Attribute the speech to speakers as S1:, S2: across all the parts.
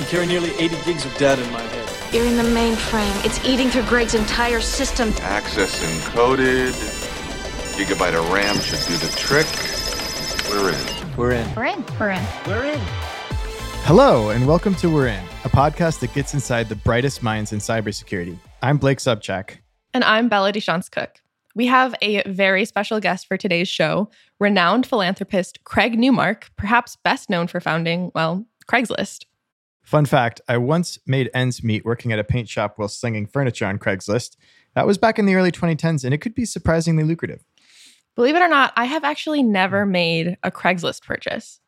S1: I carry nearly 80 gigs of data in my head.
S2: You're in the mainframe. It's eating through Greg's entire system.
S3: Access encoded. Gigabyte of RAM should do the trick. We're in.
S1: We're in.
S4: We're in. We're in.
S1: We're in.
S5: Hello, and welcome to We're In, a podcast that gets inside the brightest minds in cybersecurity. I'm Blake Sobczak.
S6: And I'm Bella DeShantz Cook. We have a very special guest for today's show, renowned philanthropist Craig Newmark, perhaps best known for founding, well, Craigslist.
S5: Fun fact I once made ends meet working at a paint shop while slinging furniture on Craigslist. That was back in the early 2010s, and it could be surprisingly lucrative.
S6: Believe it or not, I have actually never made a Craigslist purchase.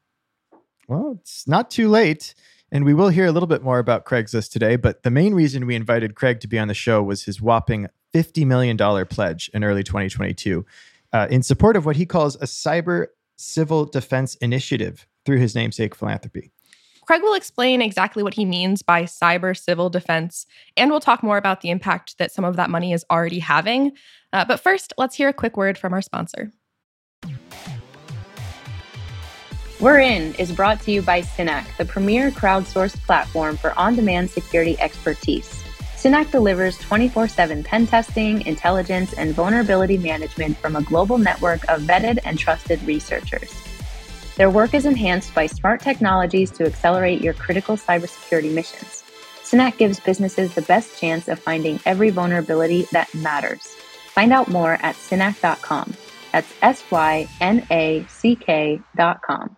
S5: Well, it's not too late, and we will hear a little bit more about Craigslist today. But the main reason we invited Craig to be on the show was his whopping $50 million pledge in early 2022 uh, in support of what he calls a cyber civil defense initiative through his namesake philanthropy.
S6: Craig will explain exactly what he means by cyber civil defense, and we'll talk more about the impact that some of that money is already having. Uh, but first, let's hear a quick word from our sponsor.
S7: We're In is brought to you by Synack, the premier crowdsourced platform for on demand security expertise. Synack delivers 24 7 pen testing, intelligence, and vulnerability management from a global network of vetted and trusted researchers. Their work is enhanced by smart technologies to accelerate your critical cybersecurity missions. Synack gives businesses the best chance of finding every vulnerability that matters. Find out more at synack.com. That's S Y N A C K.com.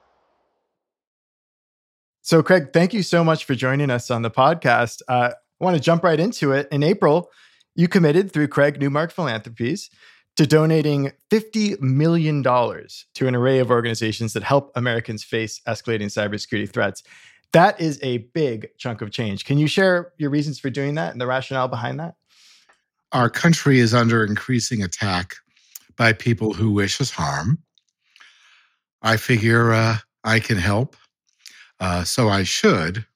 S5: So, Craig, thank you so much for joining us on the podcast. Uh, I want to jump right into it. In April, you committed through Craig Newmark Philanthropies to donating $50 million to an array of organizations that help Americans face escalating cybersecurity threats. That is a big chunk of change. Can you share your reasons for doing that and the rationale behind that?
S8: Our country is under increasing attack by people who wish us harm. I figure uh, I can help, uh, so I should.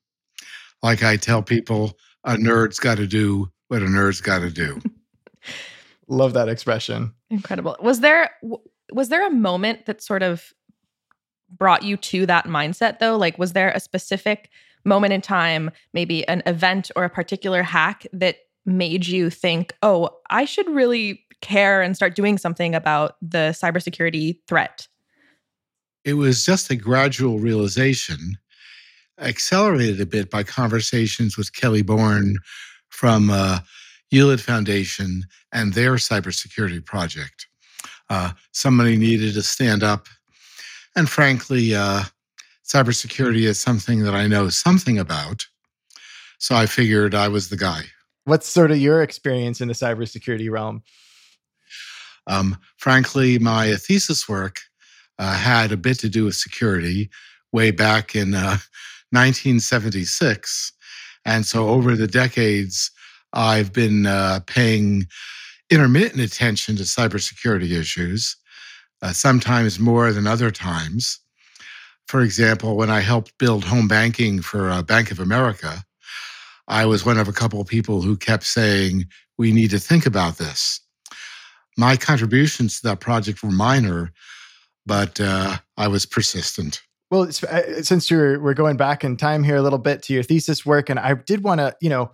S8: Like I tell people, a nerd's got to do what a nerd's got to do.
S5: Love that expression.
S6: Incredible. Was there was there a moment that sort of brought you to that mindset though? Like was there a specific moment in time, maybe an event or a particular hack that made you think, "Oh, I should really care and start doing something about the cybersecurity threat?"
S8: It was just a gradual realization, accelerated a bit by conversations with Kelly Bourne from uh, Hewlett Foundation and their cybersecurity project. Uh, somebody needed to stand up. And frankly, uh, cybersecurity is something that I know something about. So I figured I was the guy.
S5: What's sort of your experience in the cybersecurity realm?
S8: Um, frankly, my thesis work uh, had a bit to do with security way back in 1976. And so over the decades, I've been uh, paying intermittent attention to cybersecurity issues, uh, sometimes more than other times. For example, when I helped build home banking for uh, Bank of America, I was one of a couple of people who kept saying, we need to think about this. My contributions to that project were minor, but uh, I was persistent.
S5: Well, since you're we're going back in time here a little bit to your thesis work, and I did want to, you know,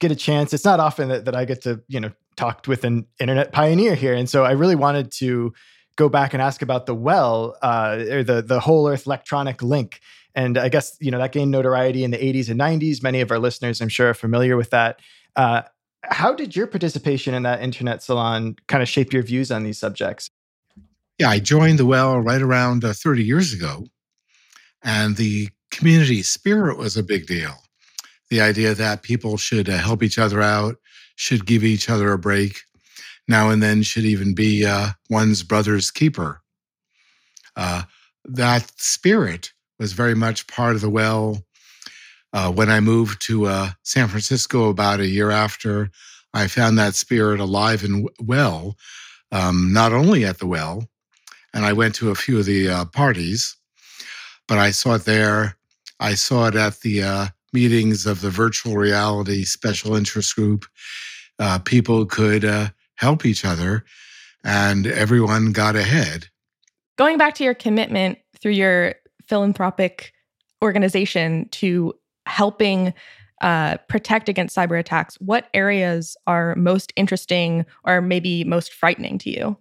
S5: get a chance. It's not often that, that I get to, you know, talk with an internet pioneer here. And so I really wanted to go back and ask about the well uh, or the, the whole earth electronic link. And I guess, you know, that gained notoriety in the 80s and 90s. Many of our listeners, I'm sure, are familiar with that. Uh, how did your participation in that internet salon kind of shape your views on these subjects?
S8: Yeah, I joined the well right around uh, 30 years ago. And the community spirit was a big deal the idea that people should uh, help each other out, should give each other a break, now and then should even be uh, one's brother's keeper. Uh, that spirit was very much part of the well. Uh, when I moved to uh, San Francisco about a year after, I found that spirit alive and well, um, not only at the well, and I went to a few of the parties, but I saw it there. I saw it at the meetings of the virtual reality special interest group, uh, people could uh, help each other and everyone got ahead.
S6: Going back to your commitment through your philanthropic organization to helping uh, protect against cyber attacks, what areas are most interesting or maybe most frightening to you?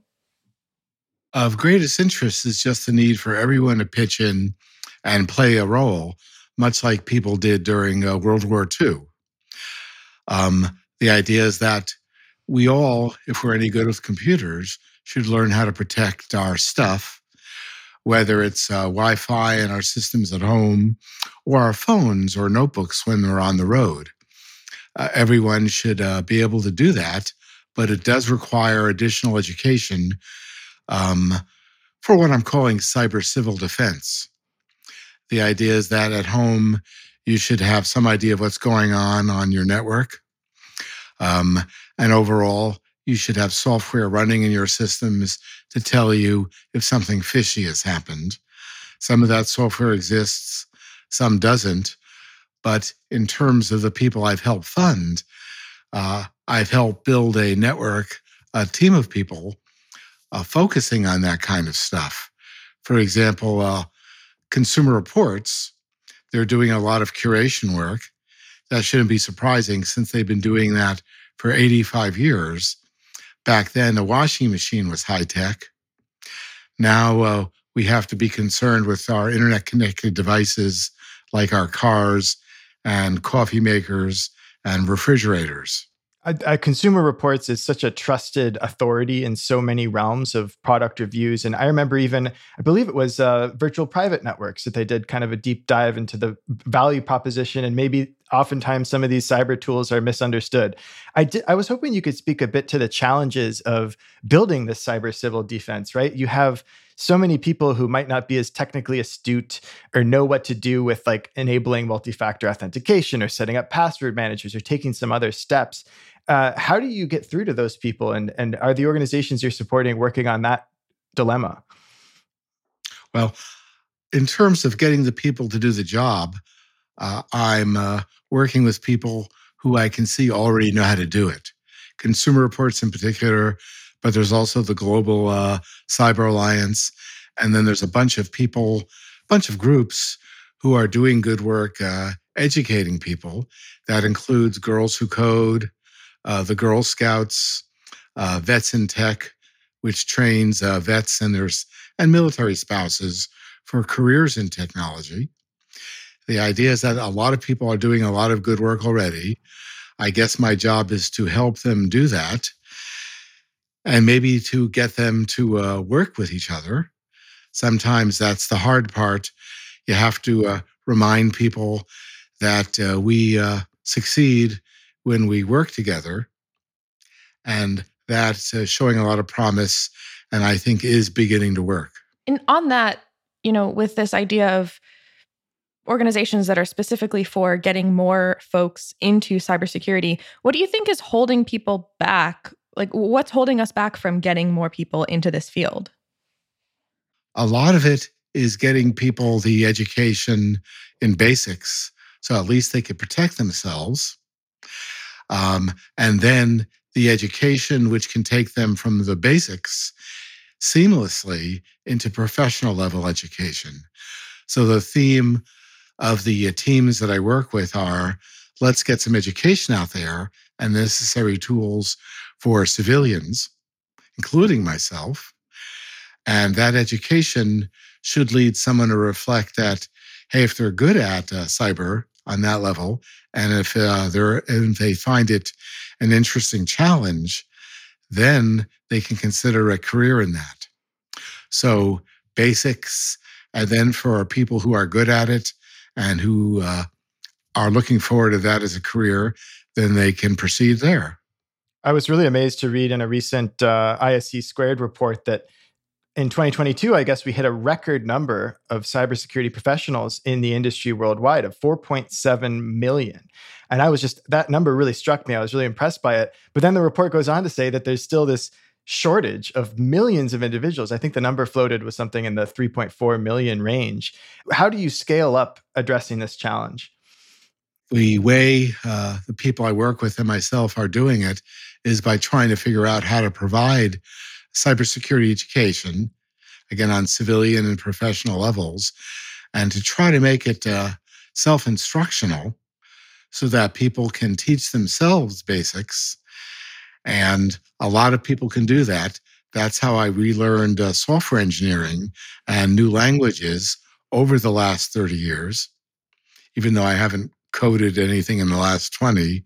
S8: Of greatest interest is just the need for everyone to pitch in and play a role, much like people did during uh, World War II. Um, the idea is that we all, if we're any good with computers, should learn how to protect our stuff, whether it's uh, Wi Fi in our systems at home or our phones or notebooks when we're on the road. Uh, everyone should uh, be able to do that, but it does require additional education um, for what I'm calling cyber civil defense. The idea is that at home, you should have some idea of what's going on on your network. Um, and overall, you should have software running in your systems to tell you if something fishy has happened. Some of that software exists, some doesn't. But in terms of the people I've helped fund, uh, I've helped build a network, a team of people uh, focusing on that kind of stuff. For example, uh, Consumer Reports, they're doing a lot of curation work. That shouldn't be surprising since they've been doing that for 85 years. Back then, the washing machine was high tech. Now uh, we have to be concerned with our internet connected devices like our cars and coffee makers and refrigerators.
S5: Consumer Reports is such a trusted authority in so many realms of product reviews. And I remember even, I believe it was uh, Virtual Private Networks that they did kind of a deep dive into the value proposition. And maybe oftentimes some of these cyber tools are misunderstood. I, did, I was hoping you could speak a bit to the challenges of building this cyber civil defense, right? You have so many people who might not be as technically astute or know what to do with like enabling multi-factor authentication or setting up password managers or taking some other steps uh, how do you get through to those people? And, and are the organizations you're supporting working on that dilemma?
S8: Well, in terms of getting the people to do the job, uh, I'm uh, working with people who I can see already know how to do it. Consumer Reports in particular, but there's also the Global uh, Cyber Alliance. And then there's a bunch of people, a bunch of groups who are doing good work uh, educating people. That includes Girls Who Code, uh, the Girl Scouts, uh, Vets in Tech, which trains uh, vets and their and military spouses for careers in technology. The idea is that a lot of people are doing a lot of good work already. I guess my job is to help them do that and maybe to get them to uh, work with each other. Sometimes that's the hard part. You have to uh, remind people that uh, we uh, succeed when we work together. And that's uh, showing a lot of promise and I think is beginning to work.
S6: And on that, you know, with this idea of organizations that are specifically for getting more folks into cybersecurity, what do you think is holding people back? Like, what's holding us back from getting more people into this field?
S8: A lot of it is getting people the education in basics so at least they could protect themselves. Um, and then the education, which can take them from the basics seamlessly into professional level education. So the theme of the teams that I work with are let's get some education out there and necessary tools for civilians, including myself. And that education should lead someone to reflect that, hey, if they're good at uh, cyber on that level, and if uh, they're if they find it an interesting challenge, then they can consider a career in that. So basics, and then for people who are good at it and who uh, are looking forward to that as a career, then they can proceed there.
S5: I was really amazed to read in a recent uh, ISC squared report that in 2022, I guess we hit a record number of cybersecurity professionals in the industry worldwide of 4.7 million. And I was just, that number really struck me. I was really impressed by it. But then the report goes on to say that there's still this shortage of millions of individuals. I think the number floated was something in the 3.4 million range. How do you scale up addressing this challenge?
S8: The way uh, the people I work with and myself are doing it is by trying to figure out how to provide cybersecurity education, again, on civilian and professional levels, and to try to make it uh, self instructional so that people can teach themselves basics. And a lot of people can do that. That's how I relearned uh, software engineering and new languages over the last 30 years, even though I haven't coded anything in the last 20.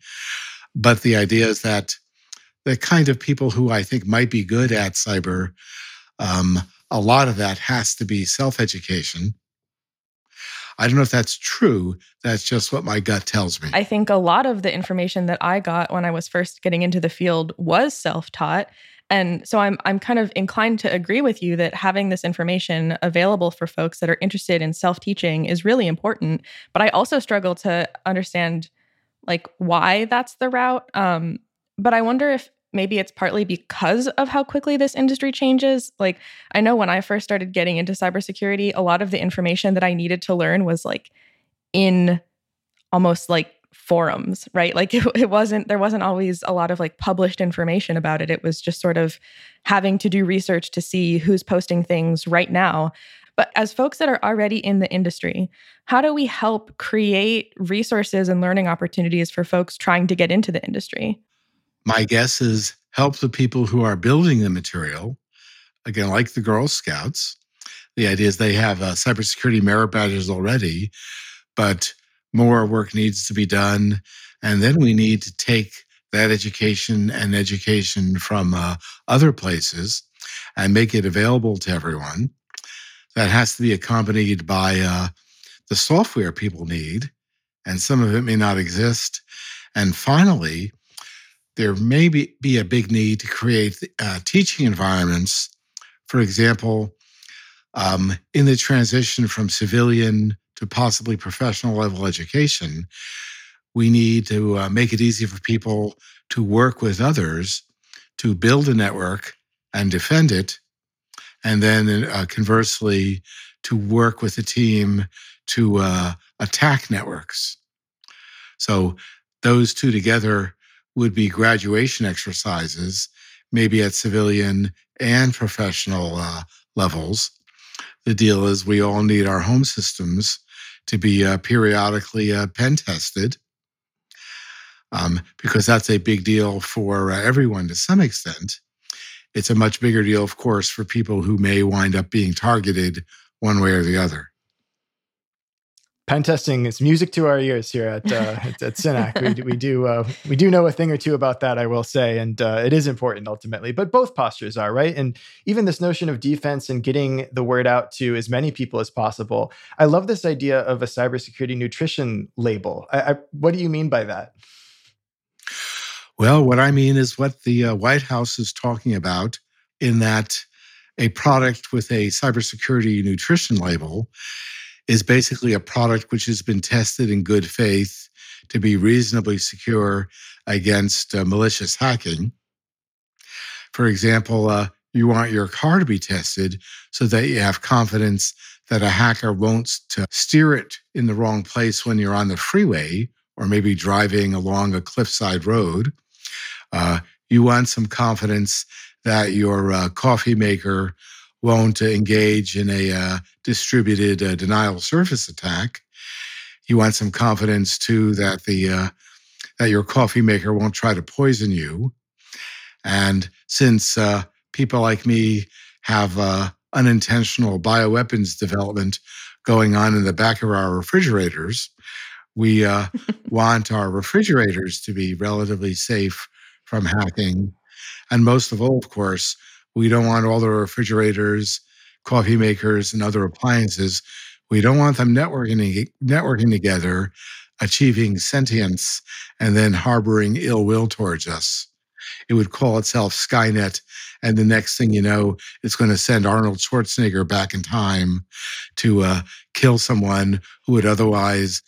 S8: But the idea is that the kind of people who I think might be good at cyber, um, a lot of that has to be self education. I don't know if that's true. That's just what my gut tells me.
S6: I think a lot of the information that I got when I was first getting into the field was self-taught. And so I'm I'm kind of inclined to agree with you that having this information available for folks that are interested in self-teaching is really important, but I also struggle to understand like why that's the route. Um, but I wonder if maybe it's partly because of how quickly this industry changes. Like, I know when I first started getting into cybersecurity, a lot of the information that I needed to learn was like in almost like forums, right? Like, it, it wasn't, there wasn't always a lot of like published information about it. It was just sort of having to do research to see who's posting things right now. But as folks that are already in the industry, how do we help create resources and learning opportunities for folks trying to get into the industry?
S8: My guess is help the people who are building the material, again, like the Girl Scouts. The idea is they have uh, cybersecurity merit badges already, but more work needs to be done. And then we need to take that education and education from uh, other places and make it available to everyone. That has to be accompanied by uh, the software people need, and some of it may not exist. And finally, there may be, be a big need to create uh, teaching environments. For example, um, in the transition from civilian to possibly professional level education, we need to uh, make it easy for people to work with others to build a network and defend it. And then uh, conversely, to work with a team to uh, attack networks. So those two together would be graduation exercises, maybe at civilian and professional uh, levels. The deal is we all need our home systems to be uh, periodically uh, pen tested um, because that's a big deal for uh, everyone to some extent. It's a much bigger deal, of course, for people who may wind up being targeted one way or the other
S5: pen testing is music to our ears here at uh, at, Synack. We, we do uh, we do know a thing or two about that, I will say, and uh, it is important ultimately. But both postures are right, and even this notion of defense and getting the word out to as many people as possible. I love this idea of a cybersecurity nutrition label. I, I, what do you mean by that?
S8: Well, what I mean is what the uh, White House is talking about in that a product with a cybersecurity nutrition label is basically a product which has been tested in good faith to be reasonably secure against uh, malicious hacking. For example, uh, you want your car to be tested so that you have confidence that a hacker won't steer it in the wrong place when you're on the freeway or maybe driving along a cliffside road. Uh, you want some confidence that your uh, coffee maker won't engage in a uh, distributed uh, denial of service attack. You want some confidence too that the uh, that your coffee maker won't try to poison you. And since uh, people like me have uh, unintentional bioweapons development going on in the back of our refrigerators, we uh, want our refrigerators to be relatively safe from hacking. And most of all, of course, we don't want all the refrigerators, coffee makers, and other appliances. We don't want them networking, networking together, achieving sentience, and then harboring ill will towards us. It would call itself Skynet. And the next thing you know, it's going to send Arnold Schwarzenegger back in time to uh, kill someone who would otherwise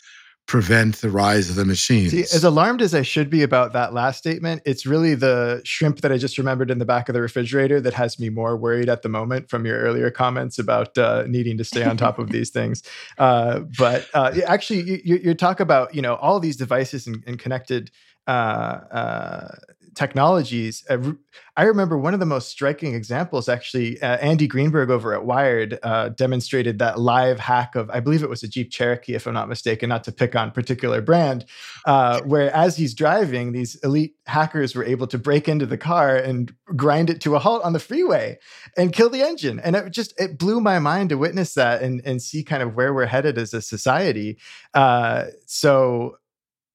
S8: prevent the rise of the machines.
S5: See, as alarmed as I should be about that last statement, it's really the shrimp that I just remembered in the back of the refrigerator that has me more worried at the moment from your earlier comments about uh, needing to stay on top of these things. Uh, but uh, actually, you, you, talk about you know all these devices and, and connected uh, uh, technologies. Uh, I remember one of the most striking examples, actually, uh, Andy Greenberg over at Wired uh, demonstrated that live hack of, I believe it was a Jeep Cherokee, if I'm not mistaken, not to pick on particular brand, uh, where as he's driving, these elite hackers were able to break into the car and grind it to a halt on the freeway and kill the engine. And it just, it blew my mind to witness that and, and see kind of where we're headed as a society. Uh, so,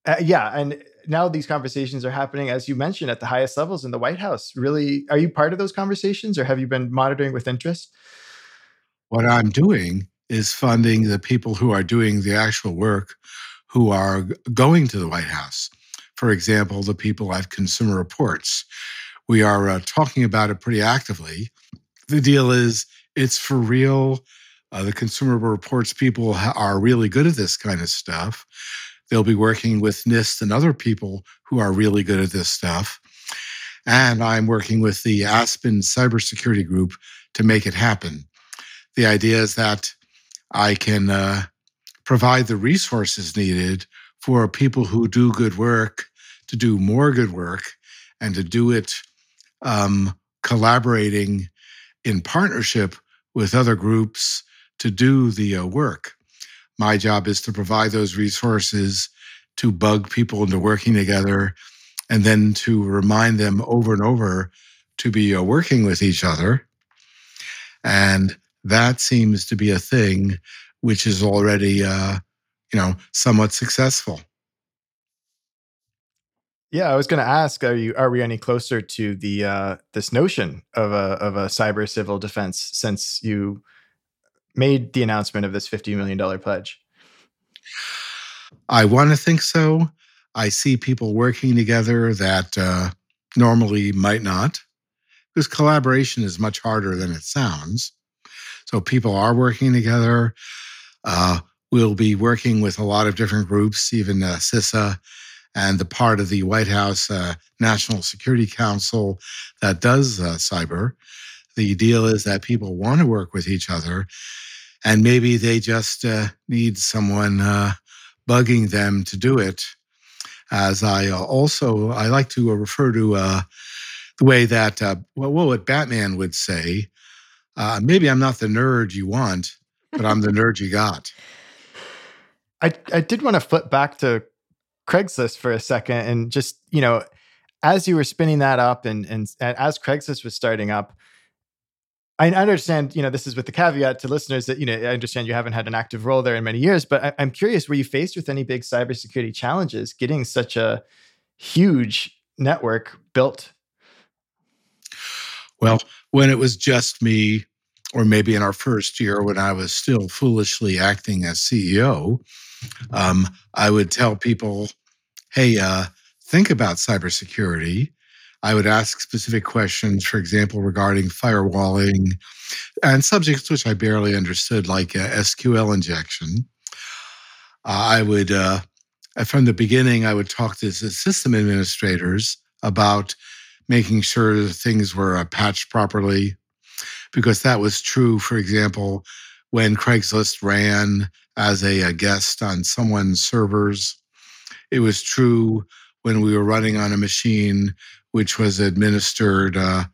S5: uh, yeah, and now these conversations are happening, as you mentioned, at the highest levels in the White House. Really, are you part of those conversations, or have you been monitoring with interest?
S8: What I'm doing is funding the people who are doing the actual work, who are going to the White House. For example, the people at Consumer Reports. We are uh, talking about it pretty actively. The deal is, it's for real. Uh, the Consumer Reports people ha- are really good at this kind of stuff. They'll be working with NIST and other people who are really good at this stuff. And I'm working with the Aspen Cybersecurity Group to make it happen. The idea is that I can uh, provide the resources needed for people who do good work to do more good work and to do it um, collaborating in partnership with other groups to do the uh, work. My job is to provide those resources to bug people into working together and then to remind them over and over to be uh, working with each other. And that seems to be a thing which is already, uh, you know, somewhat successful.
S5: Yeah, I was going to ask: Are you are we any closer to the uh, this notion of a of a cyber civil defense since you made the announcement of this $50 million pledge?
S8: I want to think so. I see people working together that uh, normally might not, because collaboration is much harder than it sounds. So people are working together. Uh, we'll be working with a lot of different groups, even uh, CISA and the part of the White House uh, National Security Council that does uh, cyber. The deal is that people want to work with each other and maybe they just uh, need someone uh, bugging them to do it. As I uh, also I like to uh, refer to uh, the way that well, what Batman would say. maybe I'm not the nerd you want, but I'm the nerd you got.
S5: I I did want to flip back to Craigslist for a second and just you know as you were spinning that up and and, and as Craigslist was starting up I understand, you know, this is with the caveat to listeners that, you know, I understand you haven't had an active role there in many years, but I, am curious, were you faced with any big cybersecurity challenges getting such a huge network built?
S8: Well, when it was just me, or maybe in our first year when I was still foolishly acting as CEO, um, I would tell people, hey, uh, think about cybersecurity I would ask specific questions, for example, regarding firewalling and subjects which I barely understood, like uh, SQL injection. Uh, I would, uh, from the beginning, I would talk to system administrators about making sure that things were uh, patched properly, because that was true, for example, when Craigslist ran as a, a guest on someone's servers. It was true when we were running on a machine which was administered, uh,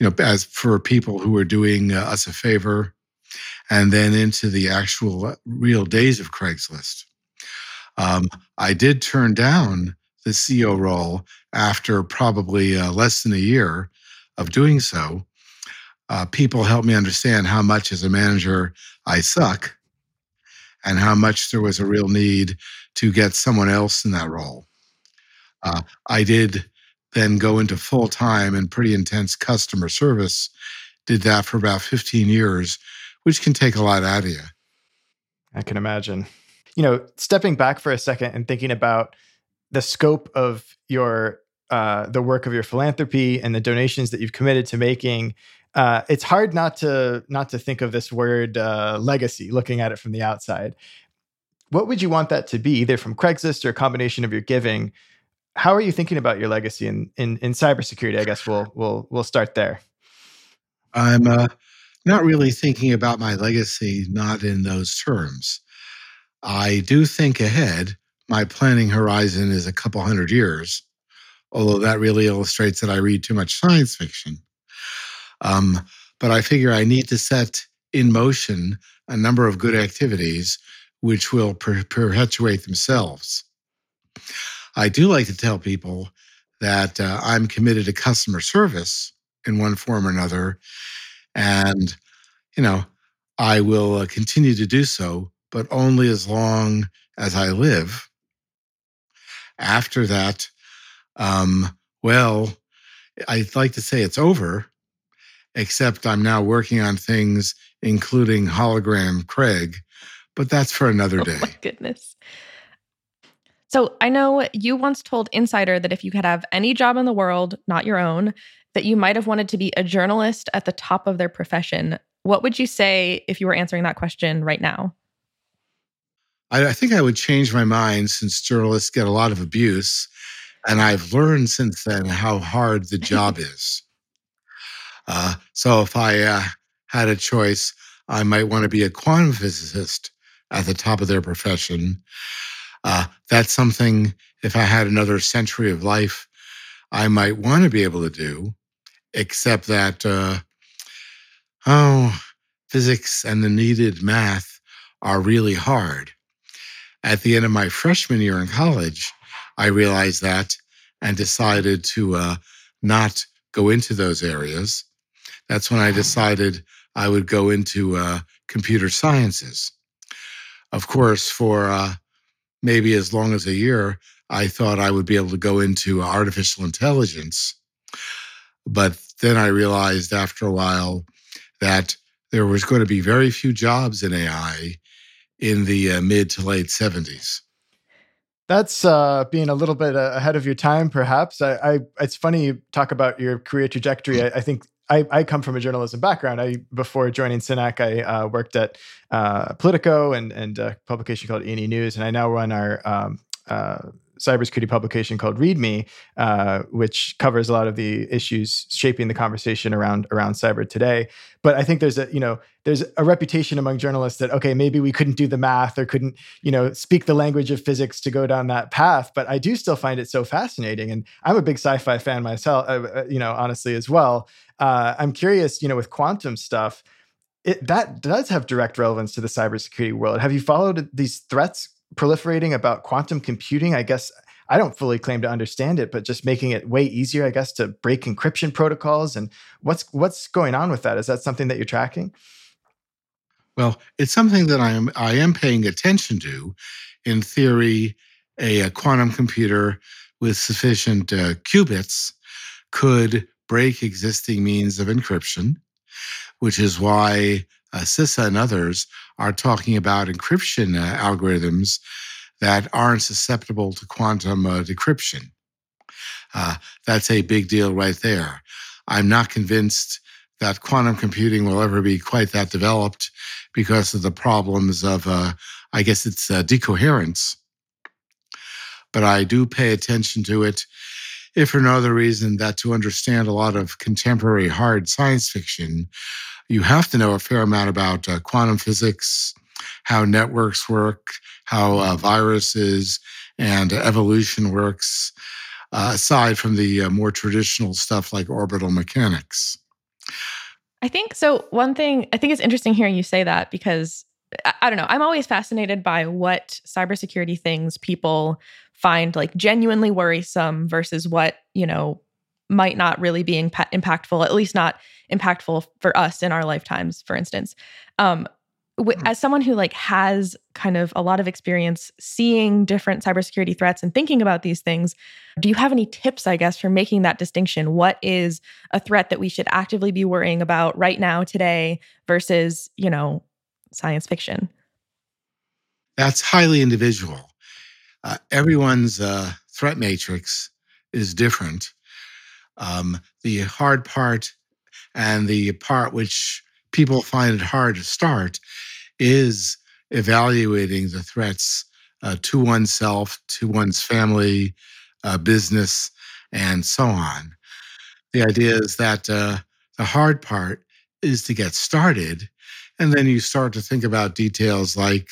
S8: you know, as for people who were doing uh, us a favor, and then into the actual uh, real days of Craigslist. Um, I did turn down the CEO role after probably uh, less than a year of doing so. Uh, people helped me understand how much, as a manager, I suck, and how much there was a real need to get someone else in that role. Uh, I did then go into full time and pretty intense customer service. Did that for about 15 years, which can take a lot out of you.
S5: I can imagine. You know, stepping back for a second and thinking about the scope of your uh, the work of your philanthropy and the donations that you've committed to making, uh, it's hard not to not to think of this word uh, legacy. Looking at it from the outside, what would you want that to be, either from Craigslist or a combination of your giving? How are you thinking about your legacy in in, in cybersecurity? I guess we'll we'll we'll start there.
S8: I'm uh, not really thinking about my legacy, not in those terms. I do think ahead. My planning horizon is a couple hundred years, although that really illustrates that I read too much science fiction. Um, but I figure I need to set in motion a number of good activities which will per- perpetuate themselves. I do like to tell people that uh, I'm committed to customer service in one form or another. And, you know, I will uh, continue to do so, but only as long as I live. After that, um, well, I'd like to say it's over, except I'm now working on things including hologram Craig, but that's for another day.
S6: Oh my goodness. So I know you once told Insider that if you could have any job in the world, not your own, that you might have wanted to be a journalist at the top of their profession. What would you say if you were answering that question right now?
S8: I, I think I would change my mind since journalists get a lot of abuse. And I've learned since then how hard the job is. Uh, so if I uh, had a choice, I might want to be a quantum physicist at the top of their profession. Uh, that's something, if I had another century of life, I might want to be able to do, except that, uh, oh, physics and the needed math are really hard. At the end of my freshman year in college, I realized that and decided to uh, not go into those areas. That's when I decided I would go into uh, computer sciences. Of course, for uh, maybe as long as a year, I thought I would be able to go into artificial intelligence. But then I realized after a while that there was going to be very few jobs in AI in the uh, mid to late 70s.
S5: That's uh, being a little bit uh, ahead of your time, perhaps. I, I, it's funny you talk about your career trajectory. I, I think I, I, come from a journalism background. I before joining Synack, I uh, worked at uh, Politico and and a publication called E&E News, and I now run our um, uh, cybersecurity publication called README, uh, which covers a lot of the issues shaping the conversation around around cyber today. But I think there's a you know there's a reputation among journalists that okay maybe we couldn't do the math or couldn't you know speak the language of physics to go down that path. But I do still find it so fascinating, and I'm a big sci-fi fan myself. Uh, uh you know honestly as well. Uh, I'm curious you know with quantum stuff. It, that does have direct relevance to the cybersecurity world. Have you followed these threats proliferating about quantum computing. I guess I don't fully claim to understand it, but just making it way easier, I guess, to break encryption protocols. And what's what's going on with that? Is that something that you're tracking?
S8: Well, it's something that I am I am paying attention to. In theory, a, a quantum computer with sufficient uh, qubits could break existing means of encryption, which is why uh, CISA and others are talking about encryption uh, algorithms that aren't susceptible to quantum uh, decryption. Uh, that's a big deal right there. I'm not convinced that quantum computing will ever be quite that developed because of the problems of, uh, I guess it's uh, decoherence. But I do pay attention to it, if for no other reason that to understand a lot of contemporary hard science fiction, you have to know a fair amount about uh, quantum physics, how networks work, how uh, viruses and evolution works, uh, aside from the uh, more traditional stuff like orbital mechanics.
S6: I think so. One thing I think it's interesting hearing you say that because I, I don't know. I'm always fascinated by what cybersecurity things people find like genuinely worrisome versus what, you know, might not really be impa- impactful, at least not impactful for us in our lifetimes, for instance. Um, w- mm-hmm. as someone who like has kind of a lot of experience seeing different cybersecurity threats and thinking about these things, do you have any tips, I guess, for making that distinction? What is a threat that we should actively be worrying about right now, today, versus, you know, science fiction?
S8: That's highly individual. Uh, everyone's uh, threat matrix is different. Um, the hard part and the part which people find it hard to start is evaluating the threats uh, to oneself, to one's family, uh, business, and so on. The idea is that uh, the hard part is to get started. And then you start to think about details like,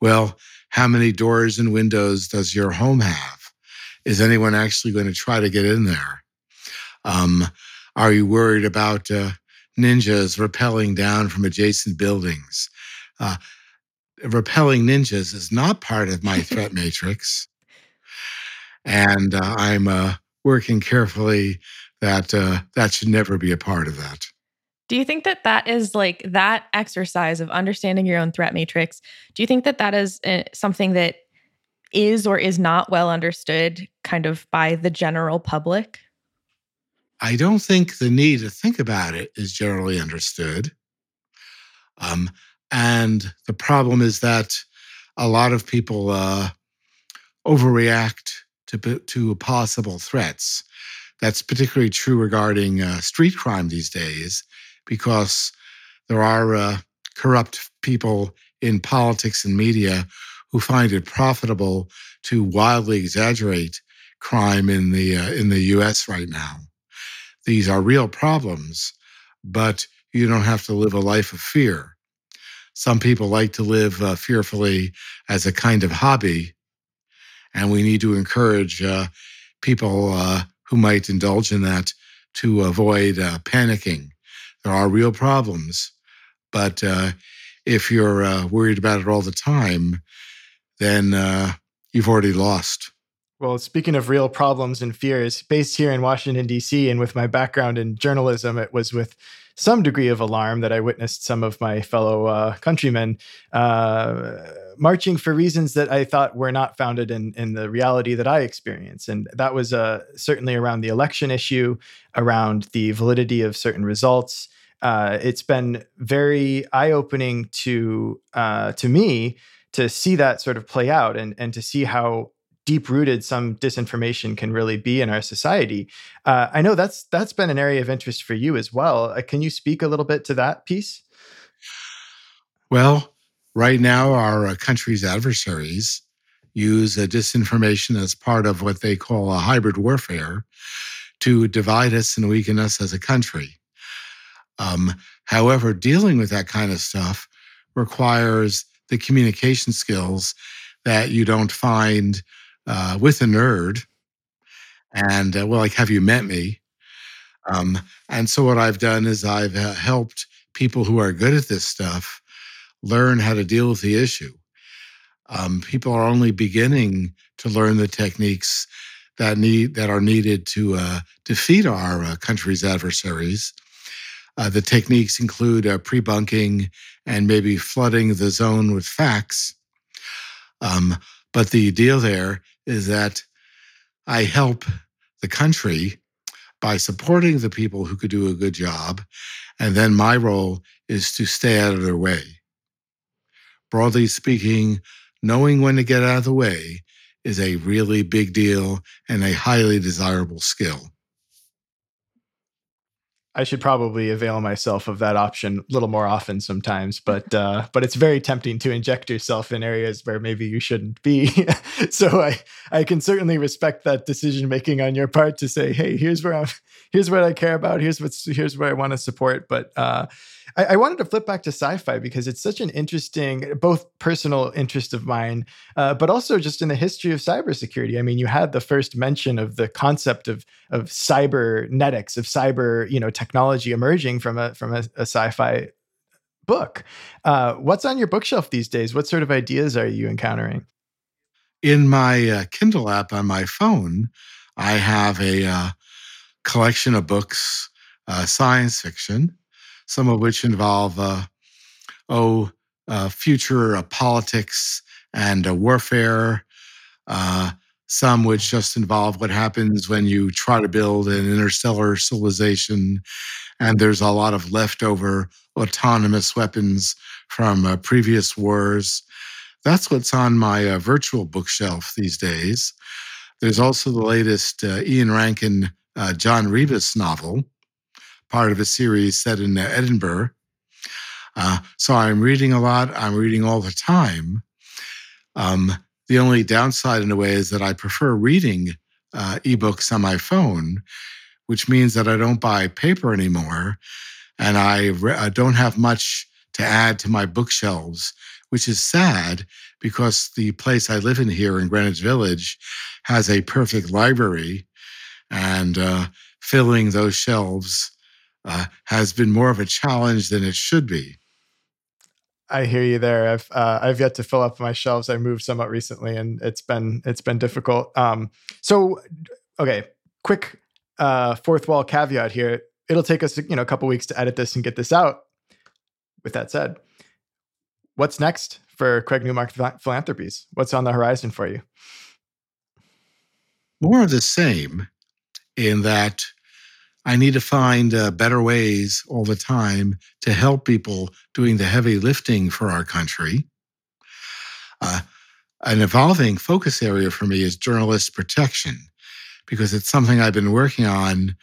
S8: well, how many doors and windows does your home have? is anyone actually going to try to get in there? Um, are you worried about uh, ninjas rappelling down from adjacent buildings? Uh, repelling ninjas is not part of my threat matrix. And uh, I'm uh, working carefully that uh, that should never be a part of that.
S6: Do you think that that is like that exercise of understanding your own threat matrix? Do you think that that is uh, something that is or is not well understood kind of by the general public?
S8: I don't think the need to think about it is generally understood. Um, and the problem is that a lot of people uh, overreact to, to possible threats. That's particularly true regarding uh, street crime these days, because there are uh, corrupt people in politics and media who find it profitable to wildly exaggerate crime in the uh, in the U.S. right now. These are real problems, but you don't have to live a life of fear. Some people like to live uh, fearfully as a kind of hobby, and we need to encourage uh, people uh, who might indulge in that to avoid uh, panicking. There are real problems, but uh, if you're uh, worried about it all the time, then you've already lost.
S5: Well, speaking of real problems and fears, based here in Washington, D.C., and with my background in journalism, it was with some degree of alarm that I witnessed some of my fellow uh, countrymen uh, marching for reasons that I thought were not founded in, in the reality that I experienced. And that was uh, certainly around the election issue, around the validity of certain results. Uh, it's been very eye opening to uh, to me to see that sort of play out and and to see how deep rooted some disinformation can really be in our society. Uh, I know that's that's been an area of interest for you as well. Uh, can you speak a little bit to that piece?
S8: Well, right now, our uh, country's adversaries use disinformation as part of what they call a hybrid warfare to divide us and weaken us as a country. Um, however, dealing with that kind of stuff requires the communication skills that you don't find uh, with a nerd. And uh, well, like, have you met me? Um, and so what I've done is I've uh, helped people who are good at this stuff learn how to deal with the issue. Um, people are only beginning to learn the techniques that need that are needed to uh, defeat our uh, country's adversaries. Uh, the techniques include uh, pre-bunking and maybe flooding the zone with facts. Um, but the deal there is that I help the country by supporting the people who could do a good job. And then my role is to stay out of their way. Broadly speaking, knowing when to get out of the way is a really big deal and a highly desirable skill.
S5: I should probably avail myself of that option a little more often sometimes, but uh, but it's very tempting to inject yourself in areas where maybe you shouldn't be. so I I can certainly respect that decision making on your part to say, hey, here's where I'm, here's what I care about, here's what's here's where I want to support. But uh, I, I, wanted to flip back to sci-fi because it's such an interesting, both personal interest of mine, uh, but also just in the history of cybersecurity. I mean, you had the first mention of the concept of of cybernetics, of cyber, you know, technology emerging from a from a, a sci-fi book. Uh, what's on your bookshelf these days? What sort of ideas are you encountering?
S8: In my uh, Kindle app on my phone, I have a uh, collection of books, uh, science fiction, some of which involve, uh, oh, uh, future uh, politics and uh, warfare, uh, some which just involve what happens when you try to build an interstellar civilization. And there's a lot of leftover autonomous weapons from previous wars. That's what's on my virtual bookshelf these days. There's also the latest Ian Rankin John Rebus novel, part of a series set in Edinburgh. Uh, so I'm reading a lot. I'm reading all the time. Um, the only downside, in a way, is that I prefer reading uh, ebooks on my phone, which means that I don't buy paper anymore, and I re- don't have much to add to my bookshelves, which is sad because the place I live in here in Greenwich Village has a perfect library, and uh, filling those shelves uh, has been more of a challenge than it should be.
S5: I hear you there. I've uh, I've yet to fill up my shelves. I moved somewhat recently, and it's been it's been difficult. Um, so, okay, quick uh, fourth wall caveat here. It'll take us you know a couple weeks to edit this and get this out. With that said, what's next for Craig Newmark Philanthropies? What's on the horizon for you?
S8: More of the same, in that I need to find uh, better ways all the time to help people doing the heavy lifting for our country. Uh, an evolving focus area for me is journalist protection because it's something I've been working on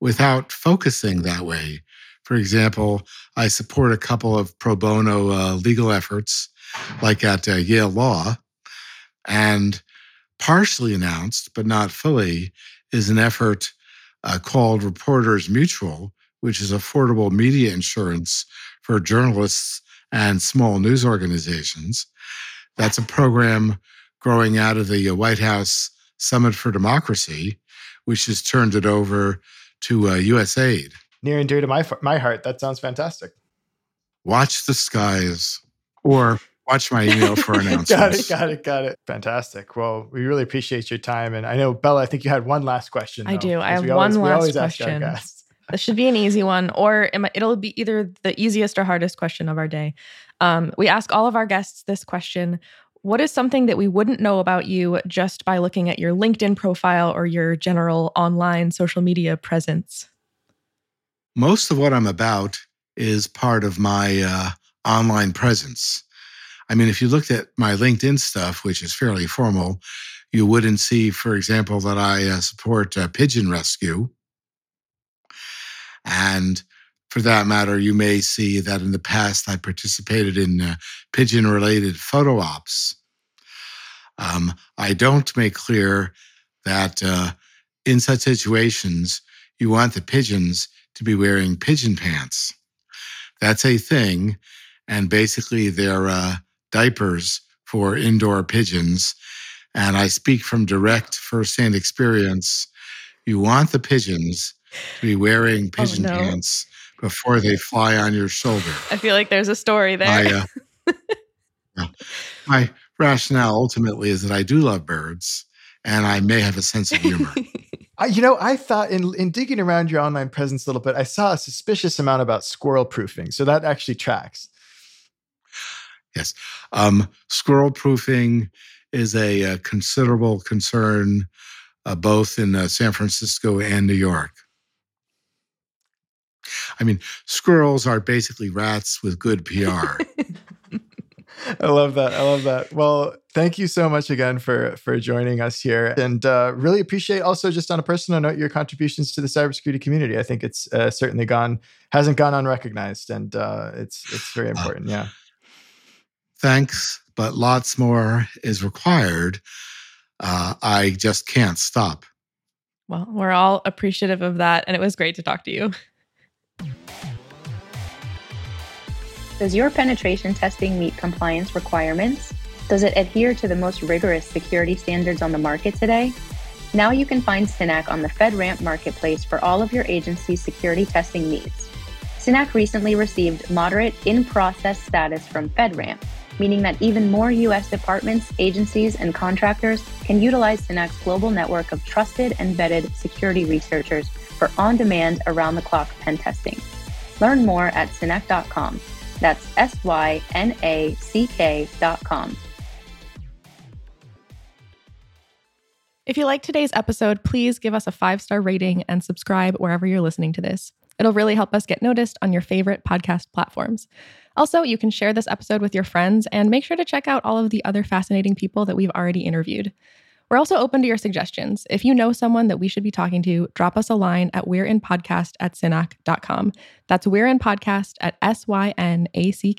S8: without focusing that way. For example, I support a couple of pro bono uh, legal efforts, like at uh, Yale Law, and partially announced, but not fully, is an effort uh, called Reporters Mutual, which is affordable media insurance for journalists and small news organizations. That's a program growing out of the uh, White House Summit for Democracy, which has turned it over to uh, USAID.
S5: Near and dear to my my heart. That sounds fantastic.
S8: Watch the skies, or watch my email for announcements.
S5: got it, got it, got it. Fantastic. Well, we really appreciate your time. And I know, Bella, I think you had one last question.
S6: Though, I do. I have one always, last question. This should be an easy one, or it'll be either the easiest or hardest question of our day. Um, we ask all of our guests this question What is something that we wouldn't know about you just by looking at your LinkedIn profile or your general online social media presence?
S8: Most of what I'm about is part of my uh, online presence. I mean, if you looked at my LinkedIn stuff, which is fairly formal, you wouldn't see, for example, that I uh, support uh, pigeon rescue. And for that matter, you may see that in the past I participated in uh, pigeon related photo ops. Um, I don't make clear that uh, in such situations, you want the pigeons to be wearing pigeon pants. That's a thing. And basically, they're uh, diapers for indoor pigeons. And I speak from direct firsthand experience. You want the pigeons to be wearing oh, pigeon oh, no. pants before they fly on your shoulder.
S6: I feel like there's a story there. I,
S8: uh, my rationale ultimately is that I do love birds and I may have a sense of humor.
S5: I, you know, I thought in, in digging around your online presence a little bit, I saw a suspicious amount about squirrel proofing. So that actually tracks.
S8: Yes. Um, squirrel proofing is a, a, considerable concern uh, both in uh, San Francisco and New York. I mean, squirrels are basically rats with good PR.
S5: I love that. I love that. Well, thank you so much again for for joining us here, and uh, really appreciate also just on a personal note your contributions to the cybersecurity community. I think it's uh, certainly gone hasn't gone unrecognized, and uh, it's it's very uh, important. Yeah
S8: thanks, but lots more is required. Uh, I just can't stop.
S6: Well, we're all appreciative of that, and it was great to talk to you.
S7: Does your penetration testing meet compliance requirements? Does it adhere to the most rigorous security standards on the market today? Now you can find SYNACK on the FedRAMP marketplace for all of your agency's security testing needs. SYNACK recently received moderate in process status from FedRAMP, meaning that even more U.S. departments, agencies, and contractors can utilize SYNACK's global network of trusted and vetted security researchers for on demand, around the clock pen testing. Learn more at synack.com. That's S Y N A C K.com.
S6: If you like today's episode, please give us a five star rating and subscribe wherever you're listening to this. It'll really help us get noticed on your favorite podcast platforms. Also, you can share this episode with your friends and make sure to check out all of the other fascinating people that we've already interviewed. We're also open to your suggestions. If you know someone that we should be talking to, drop us a line at we're in podcast at synack.com. That's we're in podcast at S Y N A C.